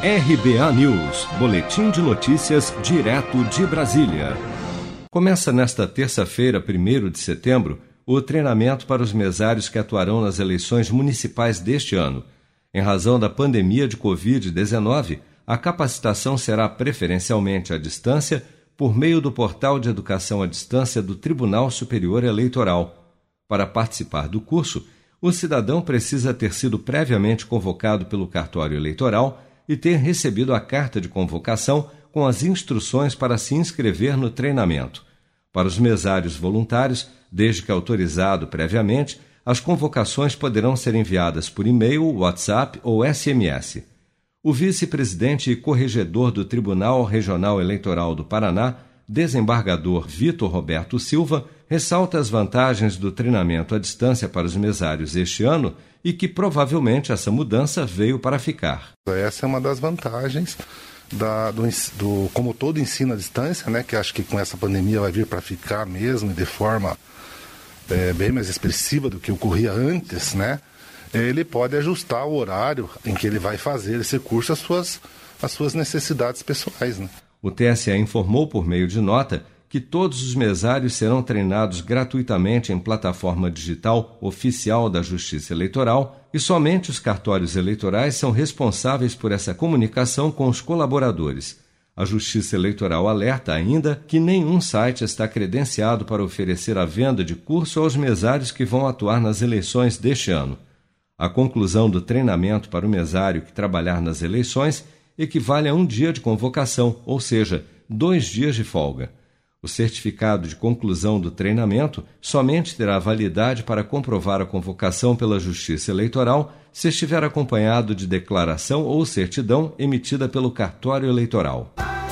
RBA News, Boletim de Notícias, direto de Brasília. Começa nesta terça-feira, 1 de setembro, o treinamento para os mesários que atuarão nas eleições municipais deste ano. Em razão da pandemia de Covid-19, a capacitação será preferencialmente à distância por meio do portal de educação à distância do Tribunal Superior Eleitoral. Para participar do curso, o cidadão precisa ter sido previamente convocado pelo cartório eleitoral e ter recebido a carta de convocação com as instruções para se inscrever no treinamento. Para os mesários voluntários, desde que autorizado previamente, as convocações poderão ser enviadas por e-mail, WhatsApp ou SMS. O vice-presidente e corregedor do Tribunal Regional Eleitoral do Paraná, desembargador Vitor Roberto Silva, ressalta as vantagens do treinamento à distância para os mesários este ano e que provavelmente essa mudança veio para ficar. Essa é uma das vantagens da, do, do, como todo ensino à distância, né, que acho que com essa pandemia vai vir para ficar mesmo de forma é, bem mais expressiva do que ocorria antes, né, ele pode ajustar o horário em que ele vai fazer esse curso às suas, às suas necessidades pessoais. Né. O TSE informou por meio de nota que todos os mesários serão treinados gratuitamente em plataforma digital oficial da Justiça Eleitoral e somente os cartórios eleitorais são responsáveis por essa comunicação com os colaboradores. A Justiça Eleitoral alerta ainda que nenhum site está credenciado para oferecer a venda de curso aos mesários que vão atuar nas eleições deste ano. A conclusão do treinamento para o mesário que trabalhar nas eleições equivale a um dia de convocação, ou seja, dois dias de folga. O certificado de conclusão do treinamento somente terá validade para comprovar a convocação pela Justiça Eleitoral se estiver acompanhado de declaração ou certidão emitida pelo cartório eleitoral.